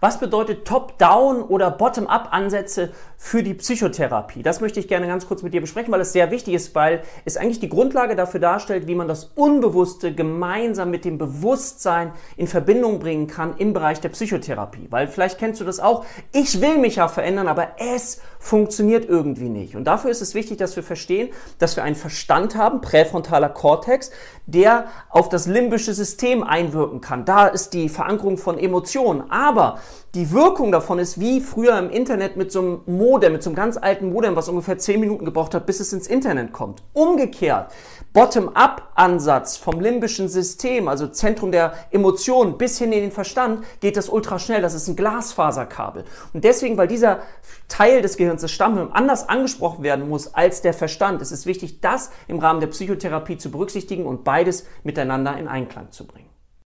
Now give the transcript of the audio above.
Was bedeutet Top-Down oder Bottom-Up-Ansätze für die Psychotherapie? Das möchte ich gerne ganz kurz mit dir besprechen, weil es sehr wichtig ist, weil es eigentlich die Grundlage dafür darstellt, wie man das Unbewusste gemeinsam mit dem Bewusstsein in Verbindung bringen kann im Bereich der Psychotherapie. Weil vielleicht kennst du das auch. Ich will mich ja verändern, aber es funktioniert irgendwie nicht. Und dafür ist es wichtig, dass wir verstehen, dass wir einen Verstand haben, präfrontaler Kortex, der auf das limbische System einwirken kann. Da ist die Verankerung von Emotionen. Aber die Wirkung davon ist wie früher im Internet mit so einem Modem, mit so einem ganz alten Modem, was ungefähr 10 Minuten gebraucht hat, bis es ins Internet kommt. Umgekehrt, Bottom-up-Ansatz vom limbischen System, also Zentrum der Emotionen bis hin in den Verstand, geht das ultra schnell. Das ist ein Glasfaserkabel. Und deswegen, weil dieser Teil des Gehirns, das Stammhirn, anders angesprochen werden muss als der Verstand, ist es wichtig, das im Rahmen der Psychotherapie zu berücksichtigen und beides miteinander in Einklang zu bringen.